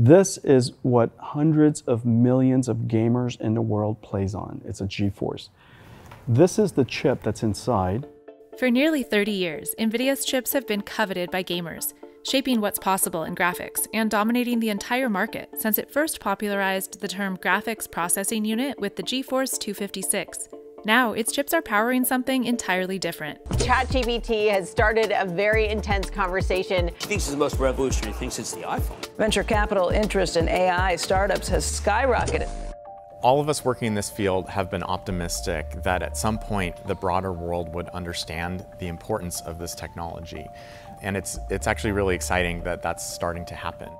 This is what hundreds of millions of gamers in the world plays on. It's a GeForce. This is the chip that's inside. For nearly 30 years, NVIDIA's chips have been coveted by gamers, shaping what's possible in graphics and dominating the entire market since it first popularized the term graphics processing unit with the GeForce 256. Now, its chips are powering something entirely different. ChatGPT has started a very intense conversation. She thinks it's the most revolutionary thing since the iPhone. Venture capital interest in AI startups has skyrocketed. All of us working in this field have been optimistic that at some point the broader world would understand the importance of this technology. And it's, it's actually really exciting that that's starting to happen.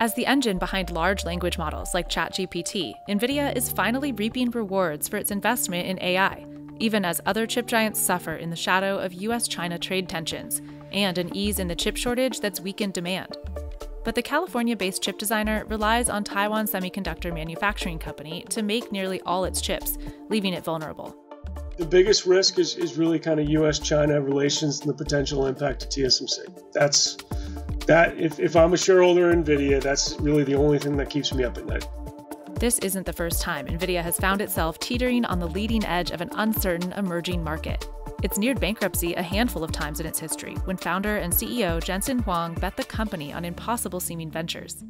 As the engine behind large language models like ChatGPT, NVIDIA is finally reaping rewards for its investment in AI, even as other chip giants suffer in the shadow of US China trade tensions and an ease in the chip shortage that's weakened demand. But the California based chip designer relies on Taiwan Semiconductor Manufacturing Company to make nearly all its chips, leaving it vulnerable. The biggest risk is, is really kind of US China relations and the potential impact to TSMC. That's that if, if I'm a shareholder in Nvidia, that's really the only thing that keeps me up at night. This isn't the first time NVIDIA has found itself teetering on the leading edge of an uncertain emerging market. It's neared bankruptcy a handful of times in its history when founder and CEO Jensen Huang bet the company on impossible seeming ventures.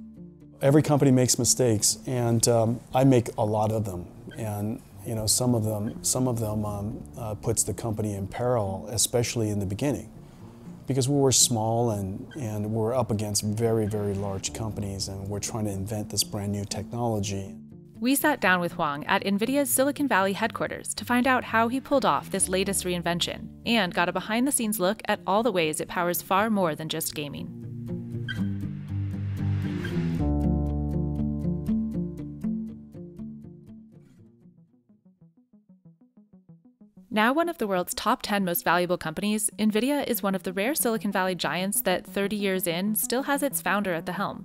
Every company makes mistakes, and um, I make a lot of them. And you know, some of them, some of them um, uh, puts the company in peril, especially in the beginning because we were small and, and we're up against very, very large companies and we're trying to invent this brand new technology. We sat down with Huang at NVIDIA's Silicon Valley headquarters to find out how he pulled off this latest reinvention and got a behind the scenes look at all the ways it powers far more than just gaming. Now one of the world's top 10 most valuable companies, NVIDIA is one of the rare Silicon Valley giants that 30 years in still has its founder at the helm.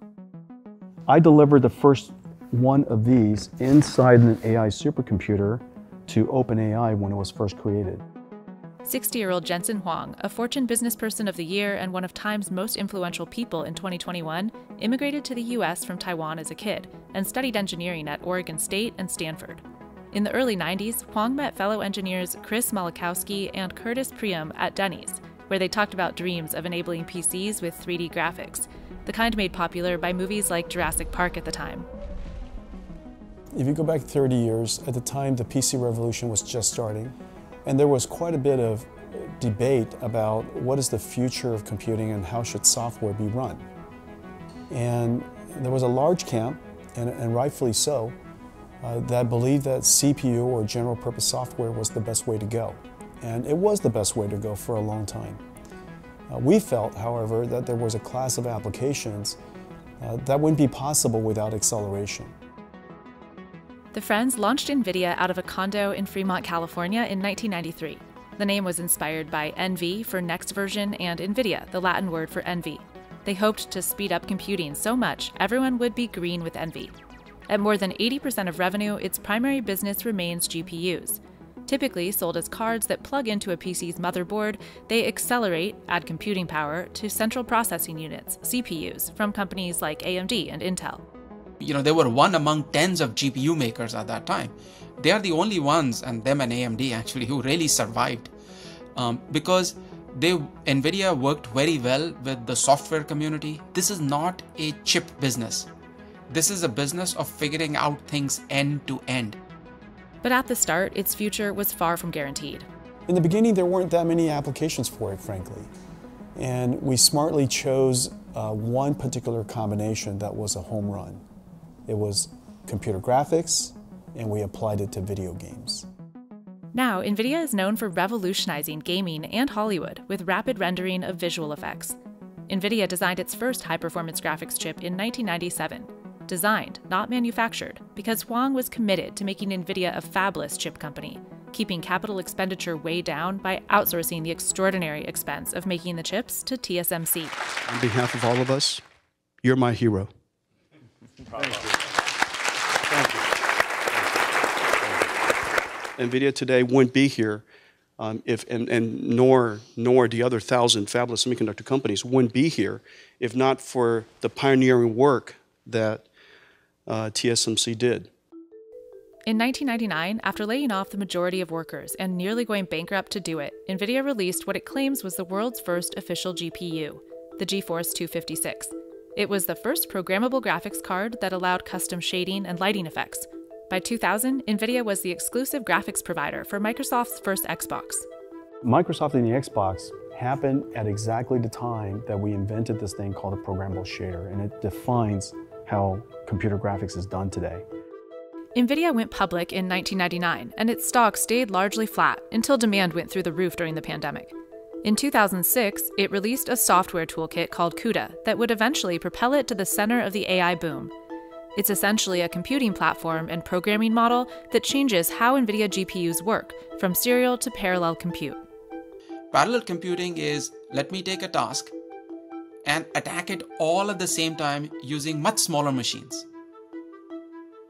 I delivered the first one of these inside an AI supercomputer to OpenAI when it was first created. 60 year old Jensen Huang, a Fortune Business Person of the Year and one of Time's most influential people in 2021, immigrated to the US from Taiwan as a kid and studied engineering at Oregon State and Stanford. In the early 90s, Huang met fellow engineers Chris Malachowsky and Curtis Priem at Denny's, where they talked about dreams of enabling PCs with 3D graphics, the kind made popular by movies like Jurassic Park at the time. If you go back 30 years, at the time the PC revolution was just starting, and there was quite a bit of debate about what is the future of computing and how should software be run. And there was a large camp, and, and rightfully so, uh, that believed that CPU or general purpose software was the best way to go. And it was the best way to go for a long time. Uh, we felt, however, that there was a class of applications uh, that wouldn't be possible without acceleration. The Friends launched NVIDIA out of a condo in Fremont, California in 1993. The name was inspired by NV for next version and invidia, the Latin word for envy. They hoped to speed up computing so much everyone would be green with envy. At more than 80% of revenue, its primary business remains GPUs. Typically sold as cards that plug into a PC's motherboard, they accelerate, add computing power, to central processing units, CPUs, from companies like AMD and Intel. You know, they were one among tens of GPU makers at that time. They are the only ones, and them and AMD actually, who really survived. Um, because they nvidia worked very well with the software community this is not a chip business this is a business of figuring out things end to end. But at the start, its future was far from guaranteed. In the beginning, there weren't that many applications for it, frankly. And we smartly chose uh, one particular combination that was a home run. It was computer graphics, and we applied it to video games. Now, NVIDIA is known for revolutionizing gaming and Hollywood with rapid rendering of visual effects. NVIDIA designed its first high performance graphics chip in 1997 designed, not manufactured, because Huang was committed to making NVIDIA a fabless chip company, keeping capital expenditure way down by outsourcing the extraordinary expense of making the chips to TSMC. On behalf of all of us, you're my hero. Thank you. Thank you. NVIDIA today wouldn't be here um, if, and, and nor, nor the other thousand fabless semiconductor companies wouldn't be here if not for the pioneering work that uh, TSMC did. In 1999, after laying off the majority of workers and nearly going bankrupt to do it, NVIDIA released what it claims was the world's first official GPU, the GeForce 256. It was the first programmable graphics card that allowed custom shading and lighting effects. By 2000, NVIDIA was the exclusive graphics provider for Microsoft's first Xbox. Microsoft and the Xbox happened at exactly the time that we invented this thing called a programmable shader, and it defines how computer graphics is done today. NVIDIA went public in 1999, and its stock stayed largely flat until demand went through the roof during the pandemic. In 2006, it released a software toolkit called CUDA that would eventually propel it to the center of the AI boom. It's essentially a computing platform and programming model that changes how NVIDIA GPUs work from serial to parallel compute. Parallel computing is let me take a task and attack it all at the same time using much smaller machines.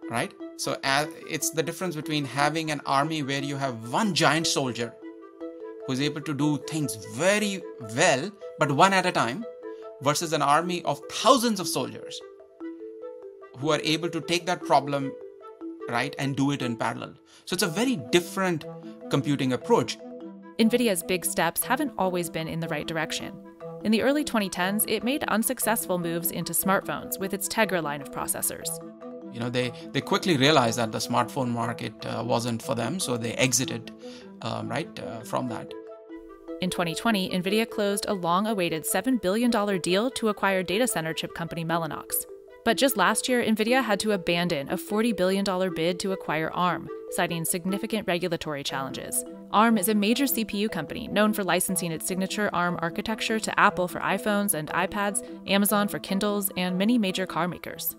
Right? So it's the difference between having an army where you have one giant soldier who's able to do things very well, but one at a time, versus an army of thousands of soldiers who are able to take that problem right and do it in parallel. So it's a very different computing approach. NVIDIA's big steps haven't always been in the right direction. In the early 2010s, it made unsuccessful moves into smartphones with its Tegra line of processors. You know, they, they quickly realized that the smartphone market uh, wasn't for them, so they exited um, right uh, from that. In 2020, NVIDIA closed a long awaited $7 billion deal to acquire data center chip company Mellanox. But just last year, NVIDIA had to abandon a $40 billion bid to acquire ARM, citing significant regulatory challenges. ARM is a major CPU company known for licensing its signature ARM architecture to Apple for iPhones and iPads, Amazon for Kindles, and many major car makers.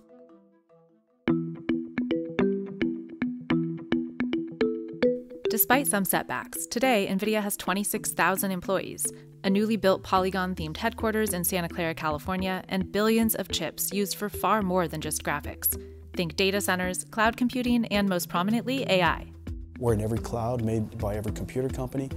Despite some setbacks, today NVIDIA has 26,000 employees, a newly built Polygon themed headquarters in Santa Clara, California, and billions of chips used for far more than just graphics. Think data centers, cloud computing, and most prominently, AI. We're in every cloud made by every computer company.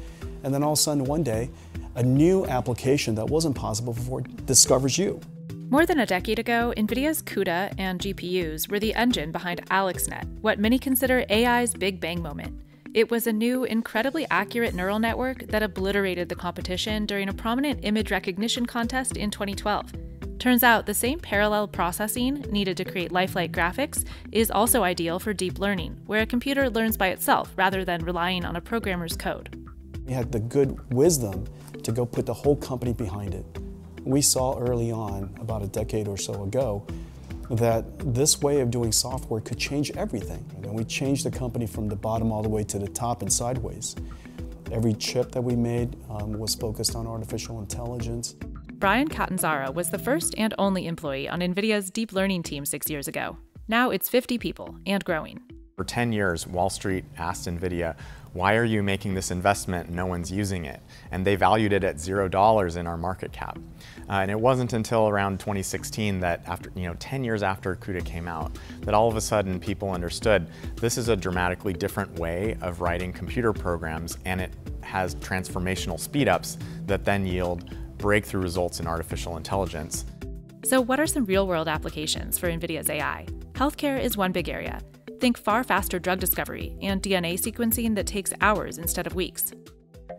And then all of a sudden, one day, a new application that wasn't possible before discovers you. More than a decade ago, NVIDIA's CUDA and GPUs were the engine behind AlexNet, what many consider AI's Big Bang moment. It was a new, incredibly accurate neural network that obliterated the competition during a prominent image recognition contest in 2012. Turns out the same parallel processing needed to create lifelike graphics is also ideal for deep learning, where a computer learns by itself rather than relying on a programmer's code. We had the good wisdom to go put the whole company behind it. We saw early on, about a decade or so ago, that this way of doing software could change everything. And we changed the company from the bottom all the way to the top and sideways. Every chip that we made um, was focused on artificial intelligence. Bryan Catanzaro was the first and only employee on NVIDIA's deep learning team six years ago. Now it's 50 people and growing. For 10 years, Wall Street asked NVIDIA, why are you making this investment? No one's using it. And they valued it at zero dollars in our market cap. Uh, and it wasn't until around 2016 that after, you know, 10 years after CUDA came out, that all of a sudden people understood this is a dramatically different way of writing computer programs and it has transformational speedups that then yield breakthrough results in artificial intelligence. So what are some real-world applications for NVIDIA's AI? Healthcare is one big area. Think far faster drug discovery and DNA sequencing that takes hours instead of weeks.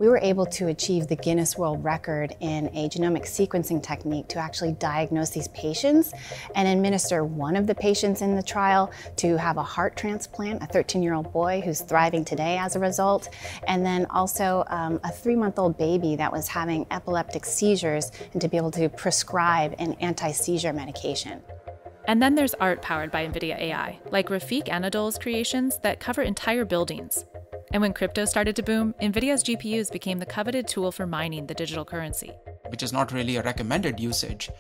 We were able to achieve the Guinness World Record in a genomic sequencing technique to actually diagnose these patients and administer one of the patients in the trial to have a heart transplant, a 13-year-old boy who's thriving today as a result, and then also um, a three-month-old baby that was having epileptic seizures and to be able to prescribe an anti-seizure medication. And then there's art powered by NVIDIA AI, like Refik Anadol's creations that cover entire buildings. And when crypto started to boom, NVIDIA's GPUs became the coveted tool for mining the digital currency. Which is not really a recommended usage,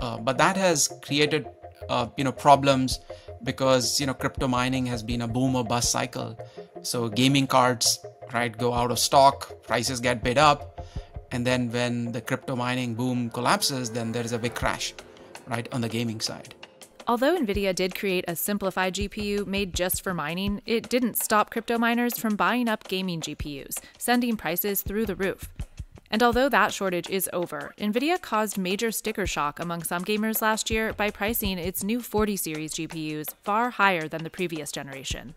uh, but that has created uh, you know problems because you know crypto mining has been a boom or bust cycle. So gaming cards right go out of stock, prices get bid up, and then when the crypto mining boom collapses, then there is a big crash right on the gaming side. Although NVIDIA did create a simplified GPU made just for mining, it didn't stop crypto miners from buying up gaming GPUs, sending prices through the roof. And although that shortage is over, NVIDIA caused major sticker shock among some gamers last year by pricing its new 40 series GPUs far higher than the previous generation.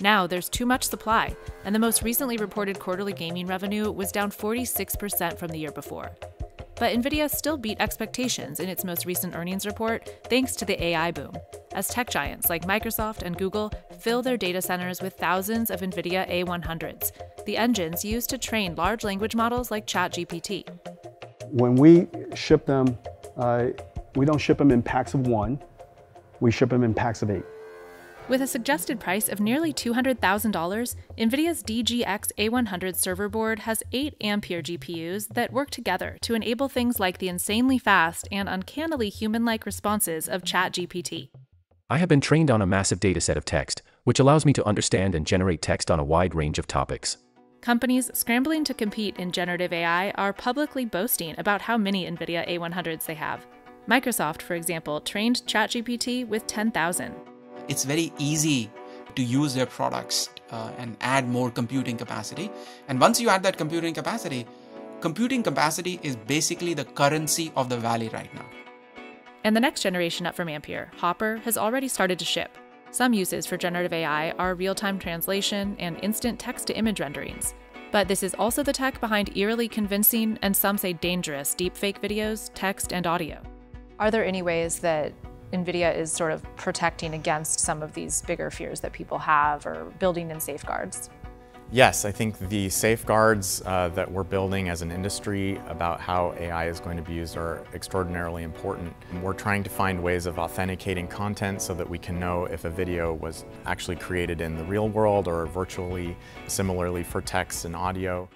Now there's too much supply, and the most recently reported quarterly gaming revenue was down 46% from the year before. But NVIDIA still beat expectations in its most recent earnings report thanks to the AI boom, as tech giants like Microsoft and Google fill their data centers with thousands of NVIDIA A100s, the engines used to train large language models like ChatGPT. When we ship them, uh, we don't ship them in packs of one, we ship them in packs of eight. With a suggested price of nearly $200,000, NVIDIA's DGX A100 server board has 8 Ampere GPUs that work together to enable things like the insanely fast and uncannily human like responses of ChatGPT. I have been trained on a massive dataset of text, which allows me to understand and generate text on a wide range of topics. Companies scrambling to compete in generative AI are publicly boasting about how many NVIDIA A100s they have. Microsoft, for example, trained ChatGPT with 10,000 it's very easy to use their products uh, and add more computing capacity. And once you add that computing capacity, computing capacity is basically the currency of the valley right now. And the next generation up from Ampere, Hopper, has already started to ship. Some uses for generative AI are real time translation and instant text to image renderings. But this is also the tech behind eerily convincing and some say dangerous deepfake videos, text, and audio. Are there any ways that NVIDIA is sort of protecting against some of these bigger fears that people have or building in safeguards? Yes, I think the safeguards uh, that we're building as an industry about how AI is going to be used are extraordinarily important. We're trying to find ways of authenticating content so that we can know if a video was actually created in the real world or virtually, similarly for text and audio.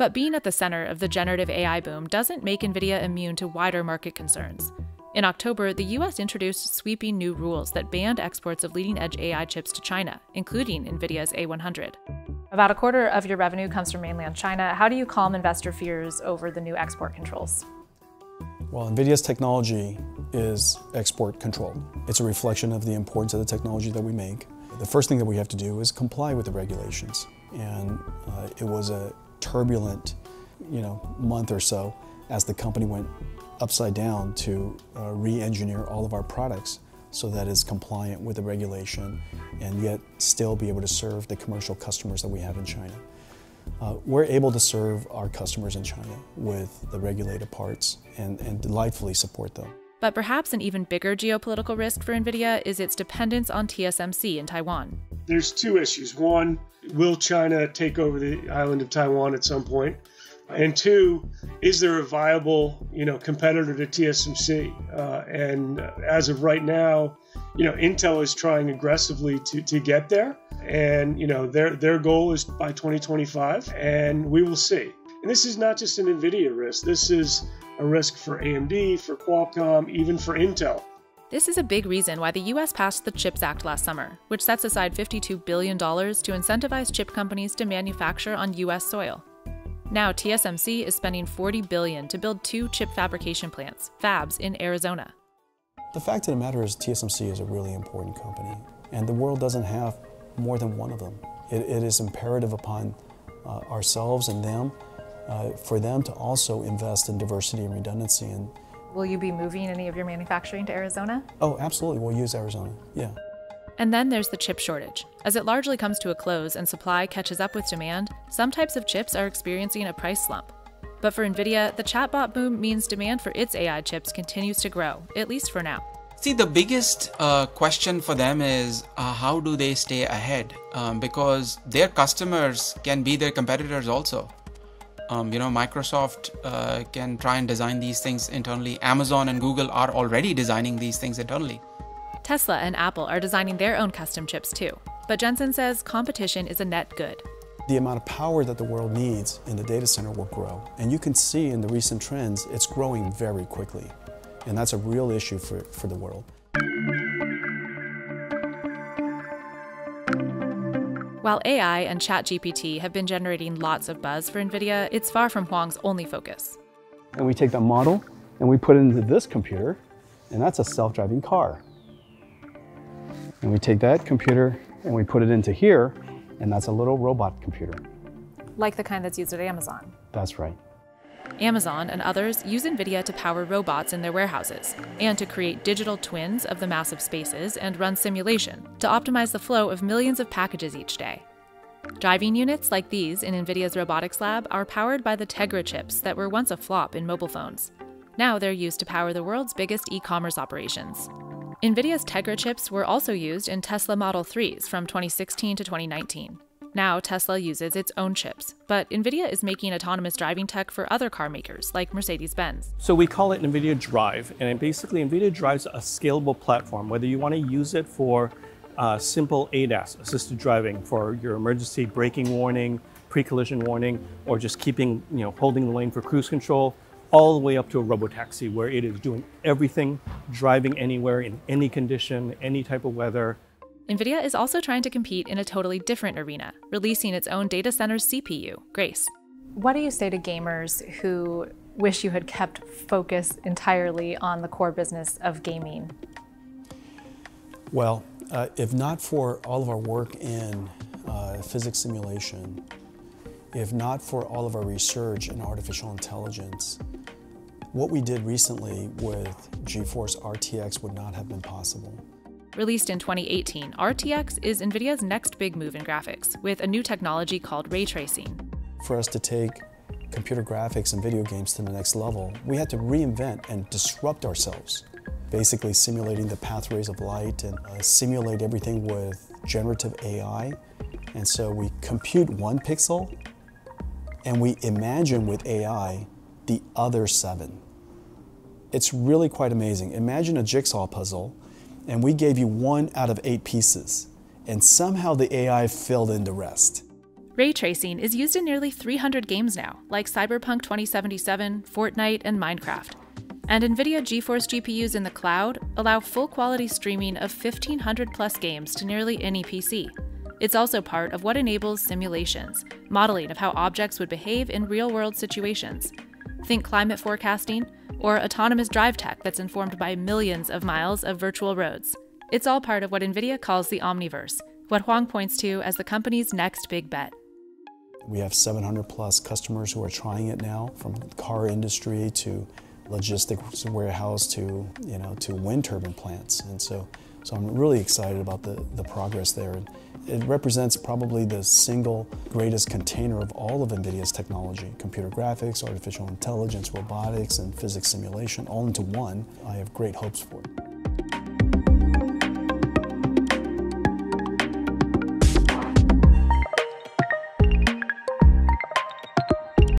But being at the center of the generative AI boom doesn't make NVIDIA immune to wider market concerns. In October, the US introduced sweeping new rules that banned exports of leading edge AI chips to China, including NVIDIA's A100. About a quarter of your revenue comes from mainland China. How do you calm investor fears over the new export controls? Well, NVIDIA's technology is export controlled. It's a reflection of the importance of the technology that we make. The first thing that we have to do is comply with the regulations. And uh, it was a turbulent, you know, month or so as the company went upside down to uh, re-engineer all of our products so that it's compliant with the regulation and yet still be able to serve the commercial customers that we have in China. Uh, we're able to serve our customers in China with the regulated parts and, and delightfully support them. But perhaps an even bigger geopolitical risk for NVIDIA is its dependence on TSMC in Taiwan. There's two issues. One, will China take over the island of Taiwan at some point? And two, is there a viable, you know, competitor to TSMC? Uh, and as of right now, you know, Intel is trying aggressively to, to get there, and you know, their their goal is by 2025, and we will see. And this is not just an NVIDIA risk. This is a risk for AMD, for Qualcomm, even for Intel. This is a big reason why the US passed the CHIPS Act last summer, which sets aside $52 billion to incentivize chip companies to manufacture on US soil. Now, TSMC is spending 40 billion to build two chip fabrication plants, fabs, in Arizona. The fact of the matter is, TSMC is a really important company, and the world doesn't have more than one of them. it, it is imperative upon uh, ourselves and them uh, for them to also invest in diversity and redundancy. And will you be moving any of your manufacturing to Arizona? Oh, absolutely. We'll use Arizona. Yeah. And then there's the chip shortage. As it largely comes to a close and supply catches up with demand, some types of chips are experiencing a price slump. But for NVIDIA, the chatbot boom means demand for its AI chips continues to grow, at least for now. See, the biggest uh, question for them is uh, how do they stay ahead? Um, because their customers can be their competitors also. Um, you know, Microsoft uh, can try and design these things internally. Amazon and Google are already designing these things internally. Tesla and Apple are designing their own custom chips too. But Jensen says competition is a net good. The amount of power that the world needs in the data center will grow. And you can see in the recent trends, it's growing very quickly. And that's a real issue for, for the world. While AI and ChatGPT have been generating lots of buzz for NVIDIA, it's far from Huang's only focus. And we take that model and we put it into this computer, and that's a self-driving car. And we take that computer and we put it into here, and that's a little robot computer. Like the kind that's used at Amazon. That's right. Amazon and others use NVIDIA to power robots in their warehouses and to create digital twins of the massive spaces and run simulation to optimize the flow of millions of packages each day. Driving units like these in NVIDIA's robotics lab are powered by the Tegra chips that were once a flop in mobile phones. Now they're used to power the world's biggest e commerce operations. NVIDIA's Tegra chips were also used in Tesla Model 3s from 2016 to 2019. Now, Tesla uses its own chips, but NVIDIA is making autonomous driving tech for other car makers like Mercedes Benz. So we call it NVIDIA Drive, and basically, NVIDIA drives a scalable platform, whether you want to use it for uh, simple ADAS, assisted driving, for your emergency braking warning, pre collision warning, or just keeping, you know, holding the lane for cruise control, all the way up to a robotaxi where it is doing everything, driving anywhere in any condition, any type of weather. NVIDIA is also trying to compete in a totally different arena, releasing its own data center's CPU, Grace. What do you say to gamers who wish you had kept focus entirely on the core business of gaming? Well, uh, if not for all of our work in uh, physics simulation, if not for all of our research in artificial intelligence, what we did recently with GeForce RTX would not have been possible. Released in 2018, RTX is NVIDIA's next big move in graphics, with a new technology called ray tracing. For us to take computer graphics and video games to the next level, we had to reinvent and disrupt ourselves. Basically, simulating the pathways of light and uh, simulate everything with generative AI. And so we compute one pixel and we imagine with AI the other seven. It's really quite amazing. Imagine a jigsaw puzzle and we gave you one out of eight pieces, and somehow the AI filled in the rest. Ray tracing is used in nearly 300 games now, like Cyberpunk 2077, Fortnite, and Minecraft. And NVIDIA GeForce GPUs in the cloud allow full quality streaming of 1,500 plus games to nearly any PC. It's also part of what enables simulations, modeling of how objects would behave in real world situations. Think climate forecasting, or autonomous drive tech that's informed by millions of miles of virtual roads. It's all part of what NVIDIA calls the Omniverse, what Huang points to as the company's next big bet. We have 700 plus customers who are trying it now, from car industry to logistics warehouse to you know to wind turbine plants, and so so I'm really excited about the the progress there. It represents probably the single greatest container of all of NVIDIA's technology, computer graphics, artificial intelligence, robotics, and physics simulation, all into one. I have great hopes for it.